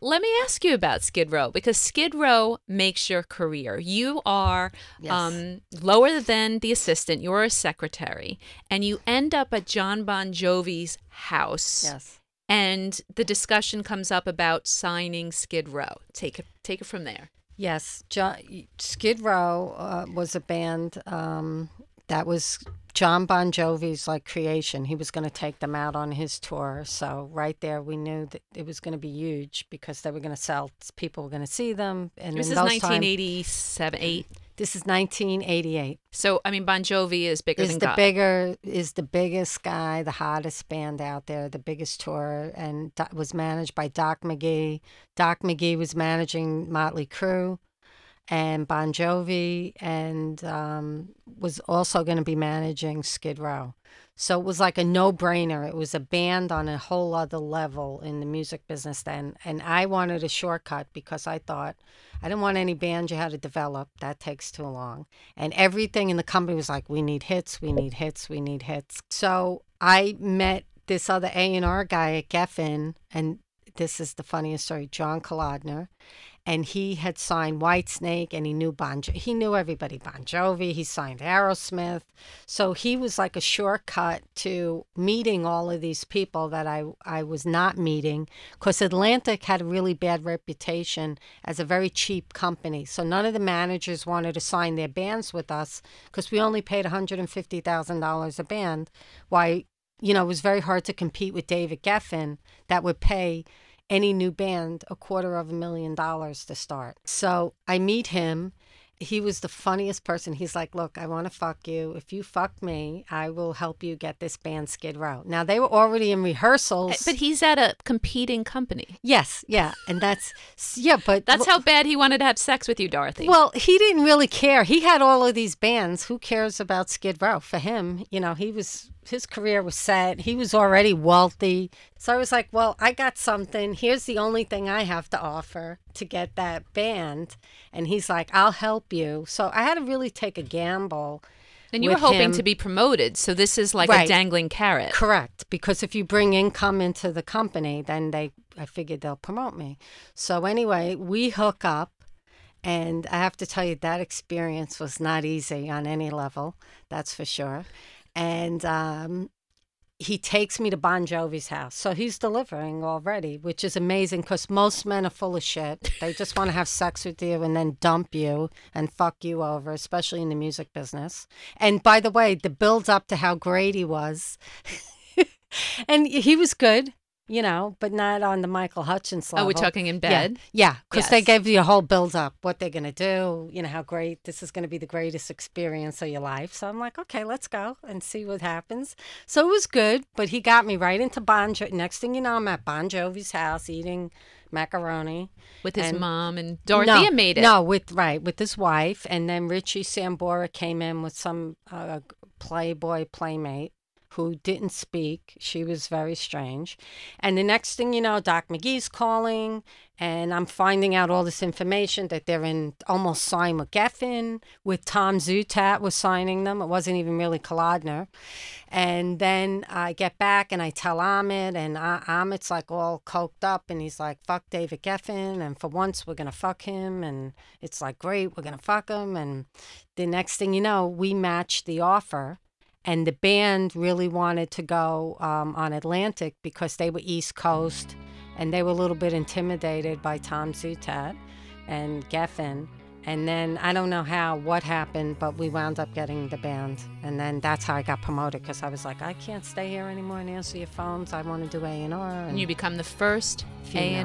Let me ask you about Skid Row because Skid Row makes your career. You are Yes. um, lower than the assistant, you're a secretary, and you end up at John Bon Jovi's house. Yes. And the discussion comes up about signing Skid Row. Take it, take it from there. Yes, jo- Skid Row uh, was a band um, that was John Bon Jovi's like creation. He was going to take them out on his tour, so right there we knew that it was going to be huge because they were going to sell. People were going to see them, and This is those times- 1987, 8. this is 1988. So, I mean, Bon Jovi is bigger Is than the God. bigger is the biggest guy, the hottest band out there, the biggest tour, and was managed by Doc McGhee. Doc McGhee was managing Motley Crue and Bon Jovi, and um, was also going to be managing Skid Row. So it was like a no-brainer. It was a band on a whole other level in the music business then, and I wanted a shortcut because I thought I didn't want any band you had to develop. That takes too long. And everything in the company was like, we need hits, we need hits, we need hits. So I met this other A&R guy at Geffen, and this is the funniest story, John Kalodner. And he had signed Whitesnake and he knew Bon jo- he knew everybody Bon Jovi, he signed Aerosmith. So he was like a shortcut to meeting all of these people that I I was not meeting because Atlantic had a really bad reputation as a very cheap company. So none of the managers wanted to sign their bands with us because we only paid $150,000 a band. Why, you know, it was very hard to compete with David Geffen that would pay any new band a quarter of a million dollars to start. So I meet him. He was the funniest person. He's like, Look, I want to fuck you. If you fuck me, I will help you get this band Skid Row. Now, they were already in rehearsals. But he's at a competing company. yes, yeah. And that's, yeah, but That's how bad he wanted to have sex with you, Dorothy. Well, he didn't really care. He had all of these bands. Who cares about Skid Row? For him, you know, he was his career was set. He was already wealthy. So I was like, well, I got something. Here's the only thing I have to offer to get that band. And he's like, I'll help you. So I had to really take a gamble. and you were hoping him. to be promoted, so this is like a dangling carrot. Correct, because if you bring income into the company, then they I figured they'll promote me. So anyway, we hook up and I have to tell you that experience was not easy on any level, that's for sure. And um he takes me to Bon Jovi's house. So he's delivering already, which is amazing because most men are full of shit. They just want to have sex with you and then dump you and fuck you over, especially in the music business. And by the way, the build up to how great he was. and he was good, you know, but not on the Michael Hutchence Oh, level. we're talking in bed. Yeah, because they Yes. gave you a whole build up, what they're going to do, you know, how great this is going to be the greatest experience of your life. So I'm like, okay, let's go and see what happens. So it was good, but he got me right into Bon Jovi. Next thing you know, I'm at Bon Jovi's house eating macaroni. with his And- mom and Dorothea no, made it. No, with right with his wife, and then Richie Sambora came in with some uh, Playboy playmate who didn't speak. She was very strange. And the next thing you know, Doc McGhee's calling, and I'm finding out all this information that they're in almost sign with Geffen, with Tom Zutaut was signing them. It wasn't even really Kalodner. And then I get back and I tell Ahmet, and Ahmet's like all coked up, and he's like, fuck David Geffen, and for once we're going to fuck him. And it's like, great, we're going to fuck him. And the next thing you know, we match the offer. And the band really wanted to go um, on Atlantic because they were East Coast and they were a little bit intimidated by Tom Zutaut and Geffen. And then I don't know how, what happened, but we wound up getting the band. And then that's how I got promoted because I was like, I can't stay here anymore and answer your phones. I want to do A&R. and you become the first A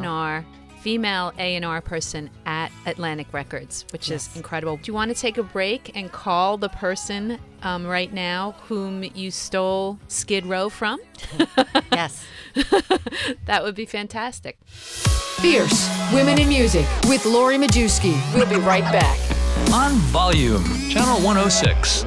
Female. and R female A and R person at Atlantic Records, which is incredible. Do you want to take a break and call the person um, right now whom you stole Skid Row from? yes. that would be fantastic. Fierce Women in Music with Lori Majewski. We'll be right back. On Volume, Channel 106.